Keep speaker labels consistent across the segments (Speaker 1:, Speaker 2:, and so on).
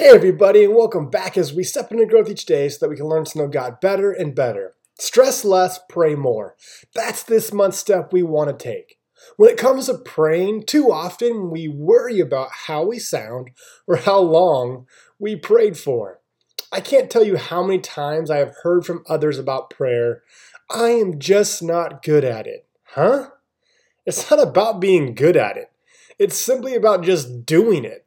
Speaker 1: Hey, everybody, and welcome back as we step into growth each day so that we can learn to know God better and better. Stress less, pray more. That's this month's step we want to take. When it comes to praying, too often we worry about how we sound or how long we prayed for. I can't tell you how many times I have heard from others about prayer. I am just not good at it. Huh? It's not about being good at it, it's simply about just doing it.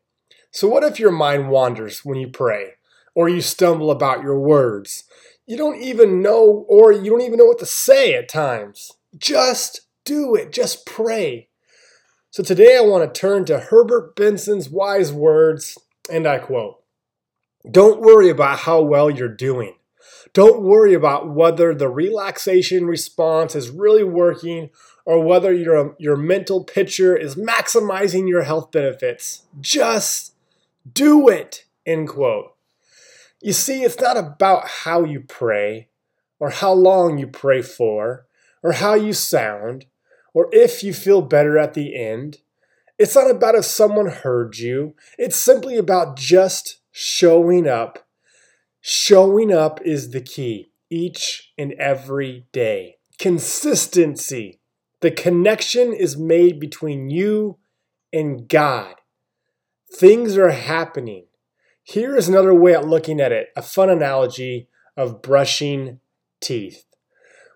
Speaker 1: So, what if your mind wanders when you pray, or you stumble about your words? You don't even know, or you don't even know what to say at times. Just do it, just pray. So, today I want to turn to Herbert Benson's wise words, and I quote Don't worry about how well you're doing. Don't worry about whether the relaxation response is really working or whether your, your mental picture is maximizing your health benefits. Just do it, end quote. You see, it's not about how you pray, or how long you pray for, or how you sound, or if you feel better at the end. It's not about if someone heard you. It's simply about just showing up. Showing up is the key each and every day. Consistency. The connection is made between you and God. Things are happening. Here is another way of looking at it a fun analogy of brushing teeth.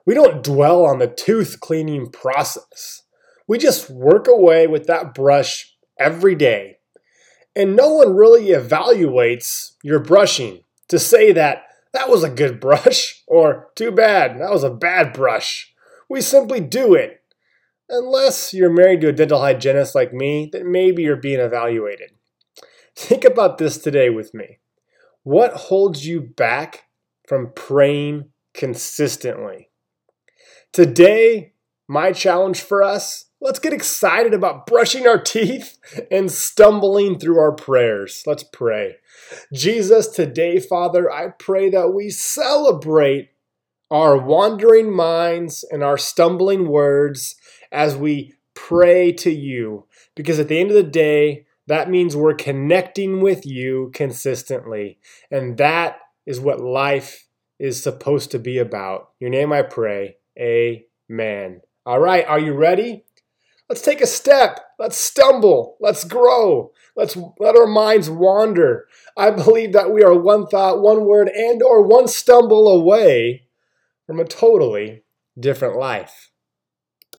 Speaker 1: We don't dwell on the tooth cleaning process. We just work away with that brush every day. And no one really evaluates your brushing to say that that was a good brush or too bad, that was a bad brush. We simply do it. Unless you're married to a dental hygienist like me, then maybe you're being evaluated. Think about this today with me. What holds you back from praying consistently? Today, my challenge for us let's get excited about brushing our teeth and stumbling through our prayers. Let's pray. Jesus, today, Father, I pray that we celebrate our wandering minds and our stumbling words as we pray to you. Because at the end of the day, that means we're connecting with you consistently. And that is what life is supposed to be about. Your name I pray. Amen. All right, are you ready? Let's take a step. Let's stumble. Let's grow. Let's let our minds wander. I believe that we are one thought, one word, and or one stumble away from a totally different life.